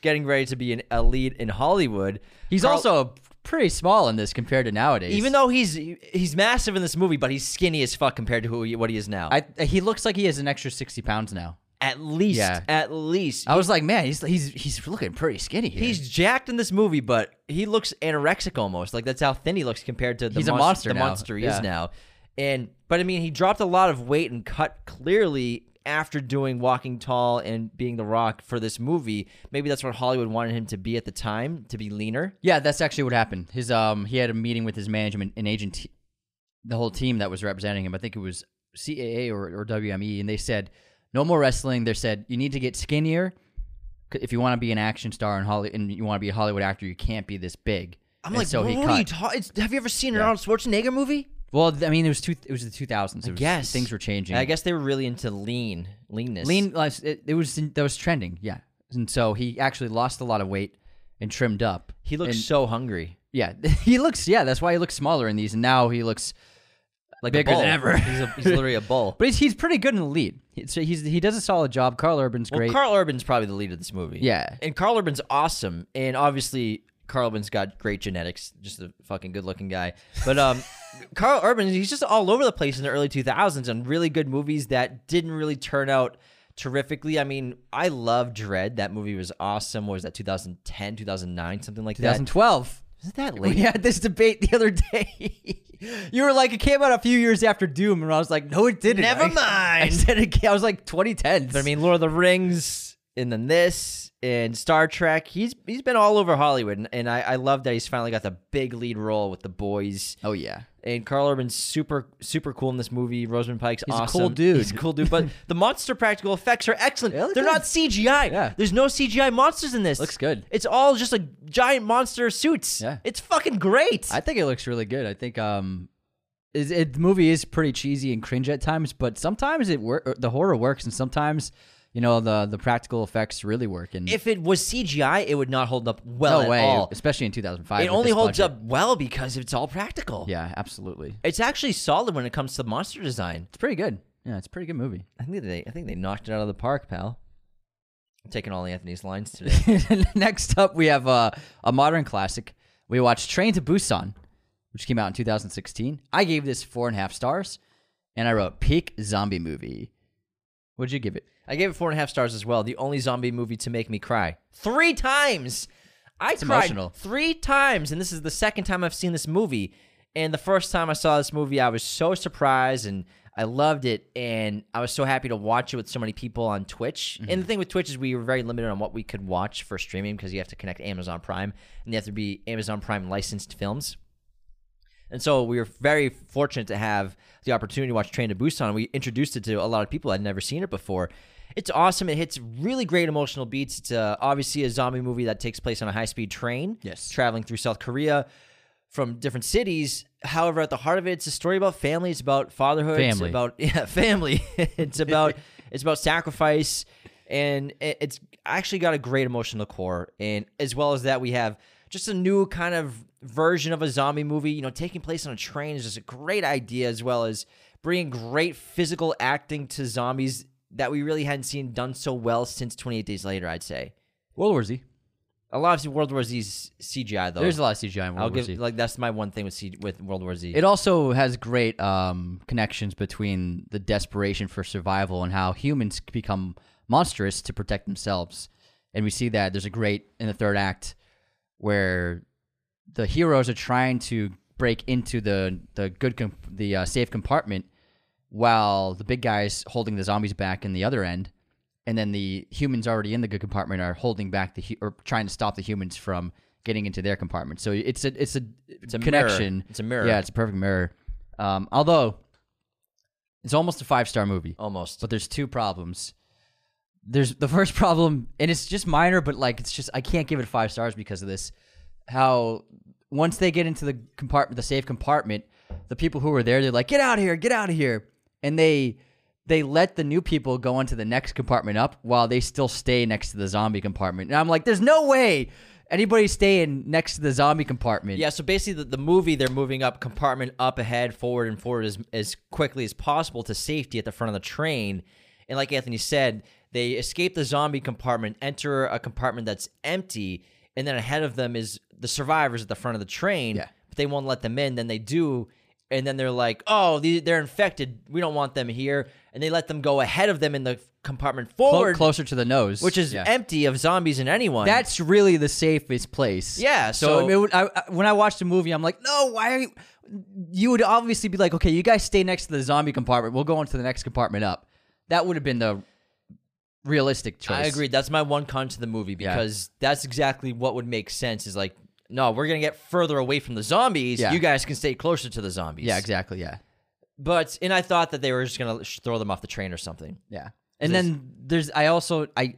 getting ready to be an, a lead in Hollywood. He's Carl- also pretty small in this compared to nowadays. even though he's he's massive in this movie, but he's skinny as fuck compared to who he, what he is now. I, he looks like he has an extra sixty pounds now. At least, Yeah. at least. I was like, man, he's he's he's looking pretty skinny here. He's jacked in this movie, but he looks anorexic almost. Like that's how thin he looks compared to the, He's a monst- monster the now. monster he Yeah. is now. And but I mean, he dropped a lot of weight and cut clearly after doing Walking Tall and being The Rock for this movie. Maybe that's what Hollywood wanted him to be at the time, to be leaner. Yeah, that's actually what happened. His um, he had a meeting with his management and agent, the whole team that was representing him. I think it was CAA or, or WME, and they said no more wrestling. They said you need to get skinnier if you want to be an action star in Hollywood and you want to be a Hollywood actor. You can't be this big. I'm And like, so what he cut. you? Have you ever seen an Yeah. Arnold Schwarzenegger movie? Well, I mean, it was two. It was the two thousands. Yes, things were changing. I guess they were really into lean, leanness. lean. It, it was that was trending. Yeah, and so he actually lost a lot of weight and trimmed up. He looks And- so hungry, Yeah, <laughs> he looks. Yeah, that's why he looks smaller in these, and now he looks like Bigger than ever. <laughs> he's, a, he's literally a <laughs> bull. But he's, he's pretty good in the lead. He- So he's he does a solid job. Karl Urban's Well, great. Karl Urban's probably the lead of this movie. Yeah. And Karl Urban's awesome. And obviously, Karl Urban's got great genetics, just a fucking good looking guy. But um, <laughs> Karl Urban, he's just all over the place in the early 2000s and really good movies that didn't really turn out terrifically. I mean, I love Dread. That movie was awesome. What was that 2010, 2009, something like that? 2012. Is it that late? We had this debate the other day. <laughs> you were like, it came out a few years after Doom, and I was like, no, it didn't. Never I- <laughs> I mind. said it. I was like 2010. I mean, Lord of the Rings, and then this, and Star Trek. He's he's been all over Hollywood, and, and I, I love that he's finally got the big lead role with the boys. oh yeah, And Karl Urban's super super cool in this movie. Rosamund Pike's He's a awesome. cool dude. He's a cool dude. But <laughs> the monster practical effects are excellent. Look They're good. not CGI. Yeah. There's no CGI monsters in this. Looks good. It's all just a giant monster suits. Yeah. It's fucking great. I think it looks really good. I think um, it, it, the movie is pretty cheesy and cringe at times, but sometimes it work. The horror works, and sometimes you know the the practical effects really work. And if it was CGI, it would not hold up well no at way, all. especially in 2005. It only holds budget. up well because it's all practical. Yeah, absolutely. It's actually solid when it comes to monster design. It's pretty good. Yeah, it's a pretty good movie. I think they I think they knocked it out of the park, pal. I'm taking all Anthony's lines today. <laughs> Next up, we have uh, a modern classic. We watched Train to Busan, which came out in 2016. I gave this four and a half stars, and I wrote peak zombie movie. What'd you give it? I gave it four and a half stars as well. The only zombie movie to make me cry three times. I cried emotional. three times, and this is the second time I've seen this movie. And the first time I saw this movie, I was so surprised and I loved it, and I was so happy to watch it with so many people on Twitch. And mm-hmm. the thing with Twitch is we were very limited on what we could watch for streaming because you have to connect Amazon Prime, and you have to be Amazon Prime licensed films. And so we were very fortunate to have the opportunity to watch Train to Busan. We introduced it to a lot of people. I'd never seen it before. It's awesome. It hits really great emotional beats. It's uh, obviously a zombie movie that takes place on a high speed train. Yes. Traveling through South Korea from different cities. However, at the heart of it, it's a story about family. It's about fatherhood. It's Family. about <laughs> yeah, family. <laughs> it's about it's about sacrifice, and it's actually got a great emotional core. And as well as that, we have just a new kind of version of a zombie movie. You know, taking place on a train is just a great idea, as well as bringing great physical acting to zombies that we really hadn't seen done so well since 28 Days Later. I'd say World War Z. a lot of World War Z's CGI though. There's a lot of CGI in World I'll War give Z. like that's my one thing with C- with World War Z. It also has great um, connections between the desperation for survival and how humans become monstrous to protect themselves. And we see that there's a great in the third act where the heroes are trying to break into the the good com- the uh, safe compartment while the big guys holding the zombies back in the other end. And then the humans already in the good compartment are holding back the hu- or trying to stop the humans from getting into their compartment. So it's a it's a It's a mirror. connection. It's a mirror. Yeah, it's a perfect mirror. Um, although it's almost a five star movie, almost. but there's two problems. There's the first <laughs> problem, and it's just minor, but like it's just I can't give it five stars because of this. How once they get into the compartment, the safe compartment, the people who were there, they're like, "Get out of here! Get out of here!" And they they let the new people go into the next compartment up while they still stay next to the zombie compartment. And I'm like, "There's no way anybody staying next to the zombie compartment." Yeah, so basically, the, the movie they're moving up compartment up ahead, forward and forward as as quickly as possible to safety at the front of the train. And like Anthony said, they escape the zombie compartment, enter a compartment that's empty, and then ahead of them is the survivors at the front of the train. Yeah. But they won't let them in. Then they do, and then they're like, "Oh, they're infected. We don't want them here." And they let them go ahead of them in the compartment Clo- forward, closer to the nose, which is Yeah. empty of zombies and anyone. That's really the safest place. Yeah, So, so- I mean, I, I, when I watched the movie, I'm like, no, why are you? You would obviously be like, okay, you guys stay next to the zombie compartment. We'll go into the next compartment up. That would have been the realistic choice. I agree. That's my one con to the movie Yeah. because that's exactly what would make sense. Is like, no, we're gonna get further away from the zombies. Yeah. You guys can stay closer to the zombies. Yeah, exactly. Yeah, But and I thought that they were just gonna sh- throw them off the train or something. yeah. And then there's I also I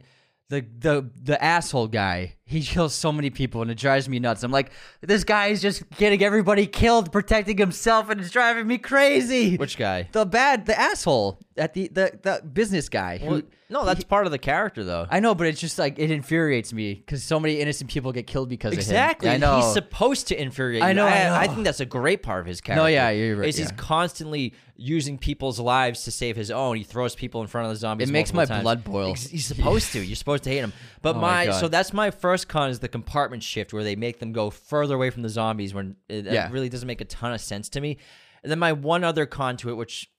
the the the asshole guy. He kills so many people and it drives me nuts. I'm like, this guy is just getting everybody killed, protecting himself, and it's driving me crazy. Which guy? the bad the asshole at the the the business guy who Well, no, that's part of the character though. I know, but it's just like it infuriates me because so many innocent people get killed because Exactly. of him. Exactly. I know. He's supposed to infuriate. I know, I I, know. think that's a great part of his character. No, yeah, you're right, Is he's constantly using people's lives to save his own. He throws people in front of the zombies. It makes my times. blood boil. He's, he's supposed to. You're supposed to hate him. But Oh my my, so that's my first con is the compartment shift where they make them go further away from the zombies when it, it Yeah. really doesn't make a ton of sense to me. And then my one other con to it, which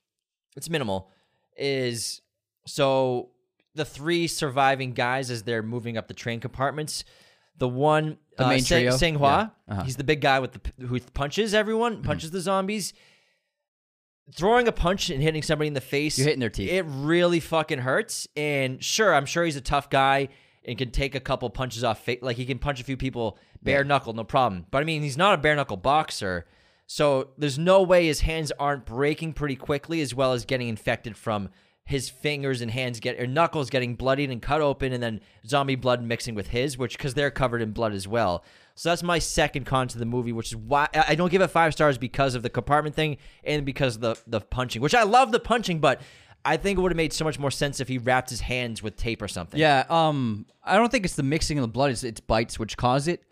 it's minimal, is so the three surviving guys as they're moving up the train compartments. The one, The uh, main trio? Sang-hwa, Yeah. Uh-huh. he's the big guy with the who punches everyone, punches the zombies. Throwing a punch and hitting somebody in the face, You're hitting their teeth. It really fucking hurts. And sure, I'm sure he's a tough guy and can take a couple punches off. Fa- like he can punch a few people bare knuckle, no problem. But I mean, he's not a bare knuckle boxer, so there's no way his hands aren't breaking pretty quickly, as well as getting infected from his fingers and hands get or knuckles getting bloodied and cut open, and then zombie blood mixing with his, which because they're covered in blood as well. So that's my second con to the movie, which is why I I don't give it five stars because of the compartment thing and because of the the punching, which I love the punching, but I think it would have made so much more sense if he wrapped his hands with tape or something. Yeah, um, I don't think it's the mixing of the blood; it's, it's bites which cause it.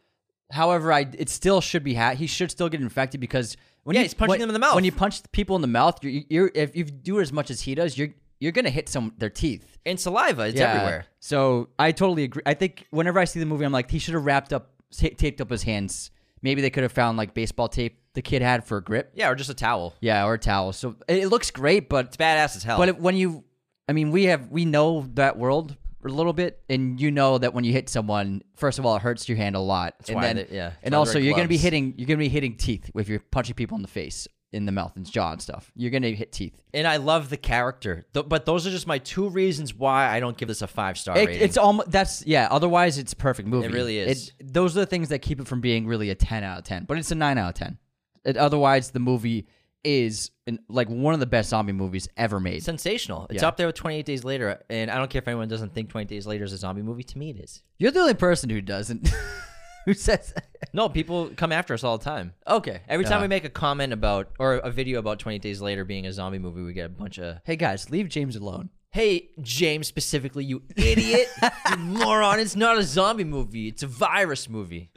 However, I it still should be ha- he should still get infected because when Yeah, you, he's punching when- them in the mouth. When you punch people in the mouth, you're, you're if you do it as much as he does, you're you're gonna hit some their teeth. and saliva, it's Yeah. everywhere. So I totally agree. I think whenever I see the movie, I'm like, he should have wrapped up, ta- taped up his hands. Maybe they could have found like baseball tape the kid had for a grip. Yeah, or just a towel. Yeah, or a towel. So it, looks great, but It's badass as hell. but it, when you, I mean, we have we know that world a little bit, and you know that when you hit someone, first of all, it hurts your hand a lot, and why then they- yeah, and why also you're gonna be hitting you're gonna be hitting teeth if you're punching people in the face, in the mouth, and jaw and stuff. You're gonna hit teeth. and I love the character. Th- but those are just my two reasons why I don't give this a five star It, it's almost that's yeah. Otherwise, it's a perfect movie. It really is. It, those are the things that keep it from being really a ten out of ten. But it's a nine out of ten. It, otherwise, the movie is an, like one of the best zombie movies ever made. sensational. It's Yeah. up there with 28 Days Later, and I don't care if anyone doesn't think 28 Days Later is a zombie movie. To me, it is. You're the only person who doesn't. <laughs> who says? No, people come after us all the time. okay. Every time Uh, we make a comment about or a video about 28 Days Later being a zombie movie, we get a bunch of Hey guys, leave James alone. "Hey, James, specifically, you idiot, <laughs> you moron! It's not a zombie movie. It's a virus movie."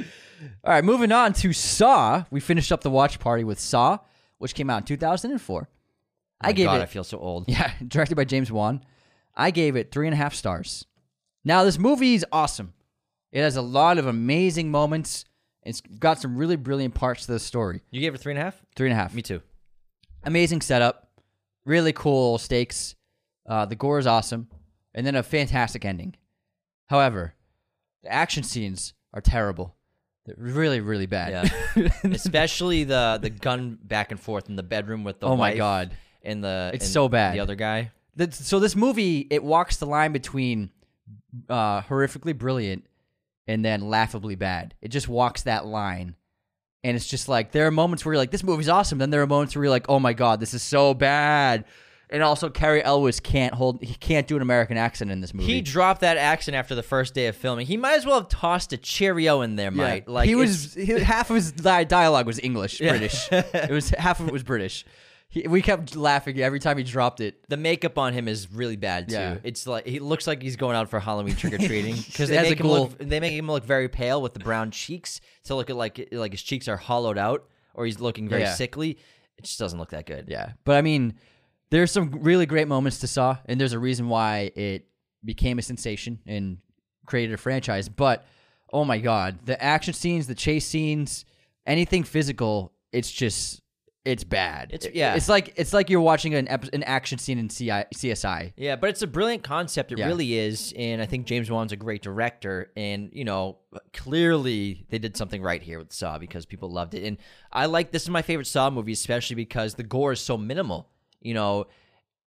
All right, moving on to Saw. We finished up the watch party with Saw, which came out in 2004. I gave God, it. I feel so old. <laughs> Yeah, directed by James Wan. I gave it three and a half stars. Now, this movie is awesome. It has a lot of amazing moments. It's got some really brilliant parts to the story. You gave it three and a half. Three and a half. Me too. Amazing setup. Really cool stakes. Uh, the gore is awesome. And then a fantastic ending. However, the action scenes are terrible. Really, really bad. Yeah. <laughs> Especially the the gun back and forth in the bedroom with the Oh my God. and the It's and so bad. the other guy. So this movie it walks the line between uh, horrifically brilliant and then laughably bad. It just walks that line, and it's just like there are moments where you're like, "This movie's awesome." Then there are moments where you're like, "Oh my god, this is so bad." And also, Cary Elwes can't hold. He can't do an American accent in this movie. He dropped that accent after the first day of filming. He might as well have tossed a Cheerio in there, Yeah. mate. Like he was he, half of his dialogue was English, British. <laughs> it was half of it was British. He, we kept laughing every time he dropped it. the makeup on him is really bad too. Yeah. It's like he looks like he's going out for Halloween trick or treating because <laughs> they make him look they make him look very pale with the brown cheeks to look at like like his cheeks are hollowed out or he's looking very Yeah. sickly. It just doesn't look that good. Yeah, but I mean, there's some really great moments to Saw, and there's a reason why it became a sensation and created a franchise. But oh my god, the action scenes, the chase scenes, anything physical, it's just it's bad. It's- yeah. It's like it's like you're watching an ep- an action scene in CI, CSI. Yeah, but it's a brilliant concept. It Yeah. really is, and I think James Wan's a great director. And you know, clearly they did something right here with Saw because people loved it. And I like this is my favorite Saw movie, especially because the gore is so minimal. You know,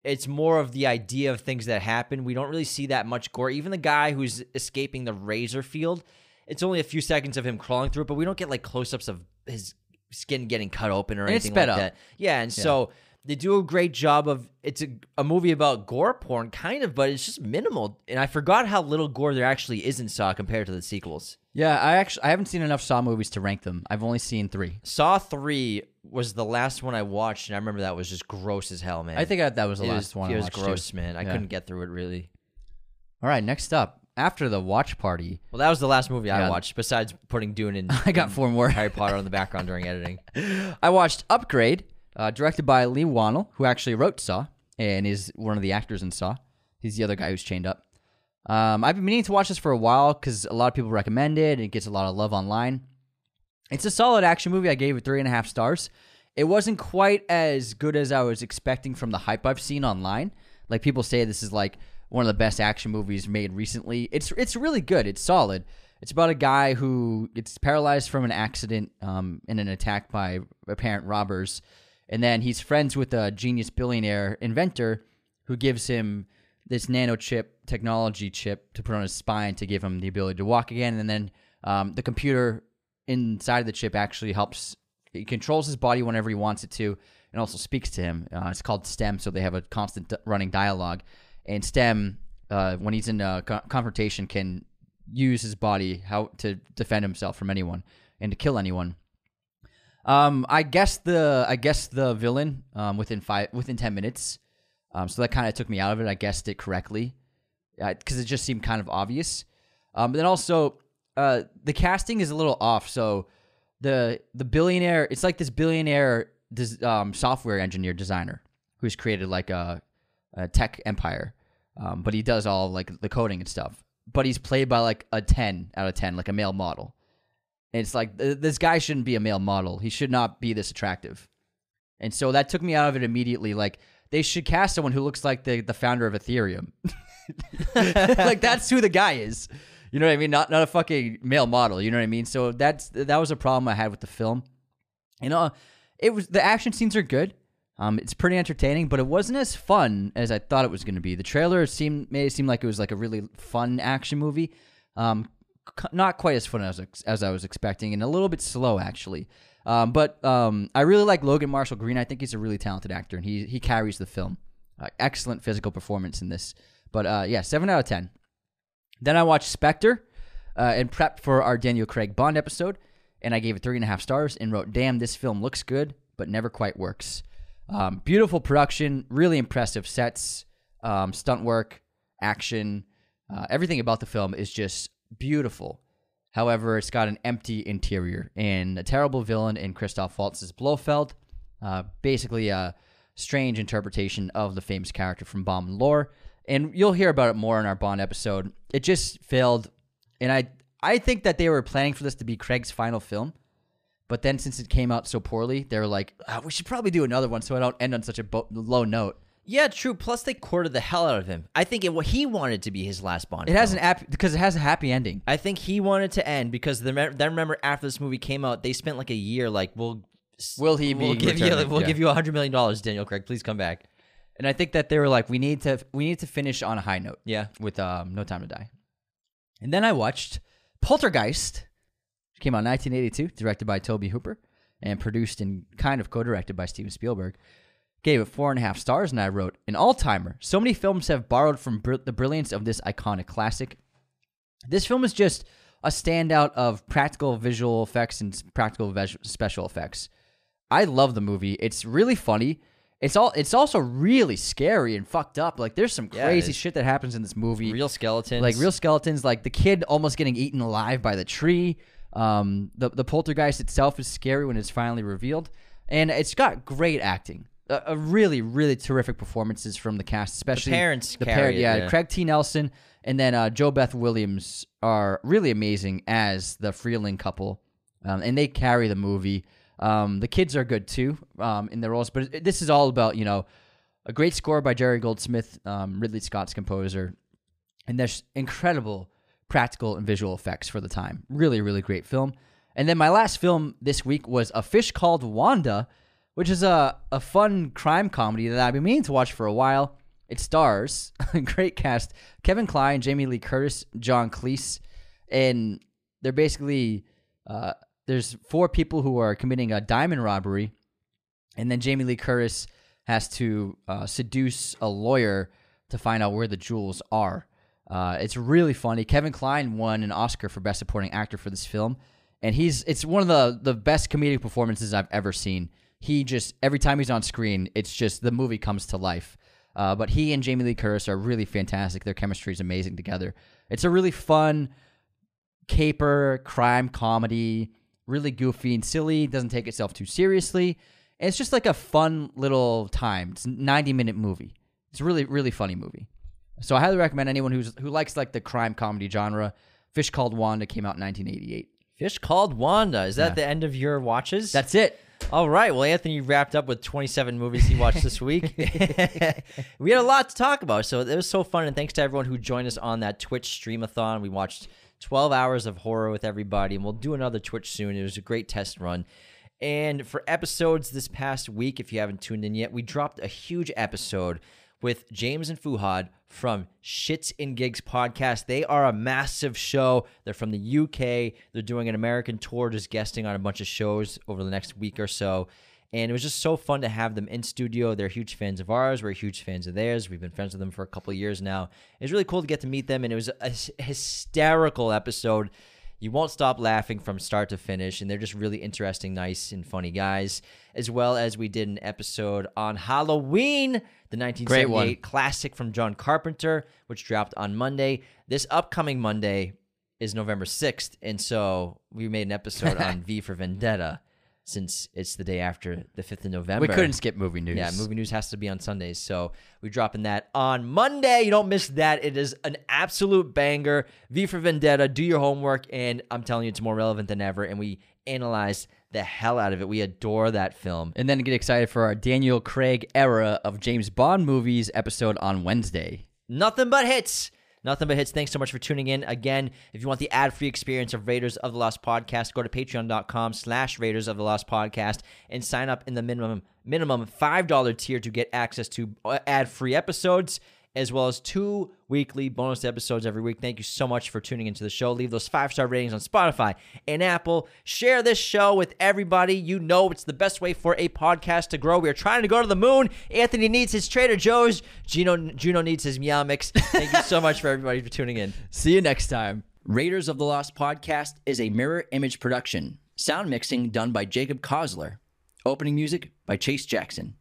it's more of the idea of things that happen. We don't really see that much gore. Even the guy who's escaping the razor field, it's only a few seconds of him crawling through it, but we don't get like close ups of his skin getting cut open or And anything like up. that. Yeah, and so they do a great job of it's a, a movie about gore porn, kind of, but it's just minimal. And I forgot how little gore there actually is in Saw compared to the sequels. Yeah, I actually I haven't seen enough Saw movies to rank them. I've only seen three. Saw three was the last one I watched, and I remember that was just gross as hell, man. I think I, that was the it last was, one. It I was watched, too. gross, man. I Yeah. couldn't get through it really. All right, next up, after the watch party, Well, that was the last movie I watched. Besides putting Dune <laughs> and I got four more. Harry Potter on the background during editing. <laughs> I watched Upgrade, uh, directed by Leigh Whannell, who actually wrote Saw and is one of the actors in Saw. He's the other guy who's chained up. Um, I've been meaning to watch this for a while because a lot of people recommend it. and It gets a lot of love online. It's a solid action movie. I gave it three and a half stars. It wasn't quite as good as I was expecting from the hype I've seen online. Like people say, this is like one of the best action movies made recently. It's it's really good. It's solid. It's about a guy who gets paralyzed from an accident um, in an attack by apparent robbers, and then he's friends with a genius billionaire inventor who gives him this nano chip technology chip to put on his spine to give him the ability to walk again. And then um, the computer inside of the chip actually helps. It controls his body whenever he wants it to, and also speaks to him. Uh, it's called STEM, so they have a constant d- running dialogue. And STEM, uh, when he's in a co- confrontation, can use his body how to defend himself from anyone and to kill anyone. Um, I guess the I guess the villain um, within five within ten minutes. Um, so that kind of took me out of it. I guessed it correctly because it just seemed kind of obvious. Um, but then also uh, the casting is a little off. So the the billionaire, it's like this billionaire des- um, software engineer designer who's created like a, a tech empire, um, but he does all like the coding and stuff. But he's played by like a ten out of ten, like a male model. And it's like th- this guy shouldn't be a male model. He should not be this attractive. And so that took me out of it immediately. Like they should cast someone who looks like the the founder of Ethereum. <laughs> like that's who the guy is. You know what I mean? Not not a fucking male model. You know what I mean? So that's that was a problem I had with the film. You know, it was the action scenes are good. Um, it's pretty entertaining, but it wasn't as fun as I thought it was going to be. The trailer seemed made it seem like it was like a really fun action movie. Um, c- not quite as fun as as I was expecting, and a little bit slow actually. Um, but um, I really like Logan Marshall Green. I think he's a really talented actor, and he he carries the film. Uh, excellent physical performance in this. But uh, yeah, seven out of ten. Then I watched Spectre uh, and prepped for our Daniel Craig Bond episode, and I gave it three and a half stars and wrote, "Damn, this film looks good, but never quite works." Um, beautiful production, really impressive sets, um, stunt work, action, uh, everything about the film is just beautiful. However, it's got an empty interior and a terrible villain in Christoph Waltz's Blofeld. Uh, basically, a strange interpretation of the famous character from Bomb and Lore. And you'll hear about it more in our Bond episode. It just failed, and I I think that they were planning for this to be Craig's final film. But then, since it came out so poorly, they were like, "Ah, "We should probably do another one, so I don't end on such a bo- low note." Yeah, true. Plus, they courted the hell out of him. I think it, well, he wanted to be his last Bond. It has film. an app because it has a happy ending. I think he wanted to end because the, then remember after this movie came out, they spent like a year like, we'll Will he be? we'll give you we'll Yeah. give you a hundred million dollars, Daniel Craig. Please come back. And I think that they were like, "We need to we need to finish on a high note." Yeah. with um, No Time to Die. And then I watched Poltergeist, which came out in 1982, directed by Tobe Hooper, and produced and kind of co-directed by Steven Spielberg. Gave it four and a half stars, and I wrote an all-timer. So many films have borrowed from br- the brilliance of this iconic classic. This film is just a standout of practical visual effects and practical ves- special effects. I love the movie. It's really funny. It's all. It's also really scary and fucked up. Like there's some Yeah, it crazy is. shit that happens in this movie Real skeletons, like real skeletons like the kid almost getting eaten alive by the tree um the the poltergeist itself is scary when it's finally revealed and it's got great acting a, a really really terrific performances from the cast especially parents the carry it, yeah, yeah. craig t nelson and then uh JoBeth Williams are really amazing as the freeling couple um, and they carry the movie Um, the kids are good too um, in their roles, but this is all about you know a great score by Jerry Goldsmith, um, Ridley Scott's composer, and there's incredible practical and visual effects for the time. Really, really great film. And then my last film this week was A Fish Called Wanda, which is a, a fun crime comedy that I've been meaning to watch for a while. It stars <laughs> a great cast Kevin Kline, Jamie Lee Curtis, John Cleese, and they're basically uh, there's four people who are committing a diamond robbery, and then Jamie Lee Curtis has to uh, seduce a lawyer to find out where the jewels are. Uh, it's really funny. Kevin Kline won an Oscar for Best Supporting Actor for this film, and he's it's one of the the best comedic performances I've ever seen. He just every time he's on screen, it's just the movie comes to life. Uh, but he and Jamie Lee Curtis are really fantastic. Their chemistry is amazing together. It's a really fun caper crime comedy, really goofy and silly. Doesn't take itself too seriously. And it's just like a fun little time. It's a 90 minute movie. It's a really really funny movie. So I highly recommend anyone who's who likes like the crime comedy genre. Fish Called Wanda came out in 1988. Fish called Wanda. Is that Yeah. the end of your watches? That's it. All right. Well, Anthony wrapped up with 27 movies he watched this week. <laughs> <laughs> we had a lot to talk about, so it was so fun. And thanks to everyone who joined us on that Twitch streamathon. We watched 12 hours of horror with everybody, and we'll do another Twitch soon. It was a great test run. And for episodes this past week, if you haven't tuned in yet, we dropped a huge episode with James and Fuhad from Shits and Gigs podcast. They are a massive show. They're from the UK. They're doing an American tour, just guesting on a bunch of shows over the next week or so. And it was just so fun to have them in studio. They're huge fans of ours. We're huge fans of theirs. We've been friends with them for a couple of years now. It was really cool to get to meet them, and it was a hysterical episode. You won't stop laughing from start to finish, and they're just really interesting, nice, and funny guys. As well as we did an episode on Halloween, the 1978 classic from John Carpenter, which dropped on Monday. This upcoming Monday is November 6th, and so we made an episode <laughs> on V for Vendetta since it's the day after the 5th of November. We couldn't skip movie news. Yeah, movie news has to be on Sundays. So we're dropping that on Monday. You don't miss that. It is an absolute banger. V for Vendetta. Do your homework. And I'm telling you, it's more relevant than ever. And we analyzed the hell out of it. We adore that film. And then get excited for our Daniel Craig era of James Bond movies episode on Wednesday. Nothing but hits. Nothing but hits. Thanks so much for tuning in. Again, if you want the ad-free experience of Raiders of the Lost Podcast, go to patreon.com slash Raiders of the Lost Podcast and sign up in the minimum minimum $5 tier to get access to uh, ad-free episodes as well as two weekly bonus episodes every week. Thank you so much for tuning into the show. Leave those five-star ratings on Spotify and Apple. Share this show with everybody. You know it's the best way for a podcast to grow. We are trying to go to the moon. Anthony needs his Trader Joe's. Gino Juno needs his Meow Mix. Thank you so much for everybody for tuning in. <laughs> See you next time. Raiders of the Lost podcast is a mirror image production. Sound mixing done by Jacob Kosler. Opening music by Chase Jackson.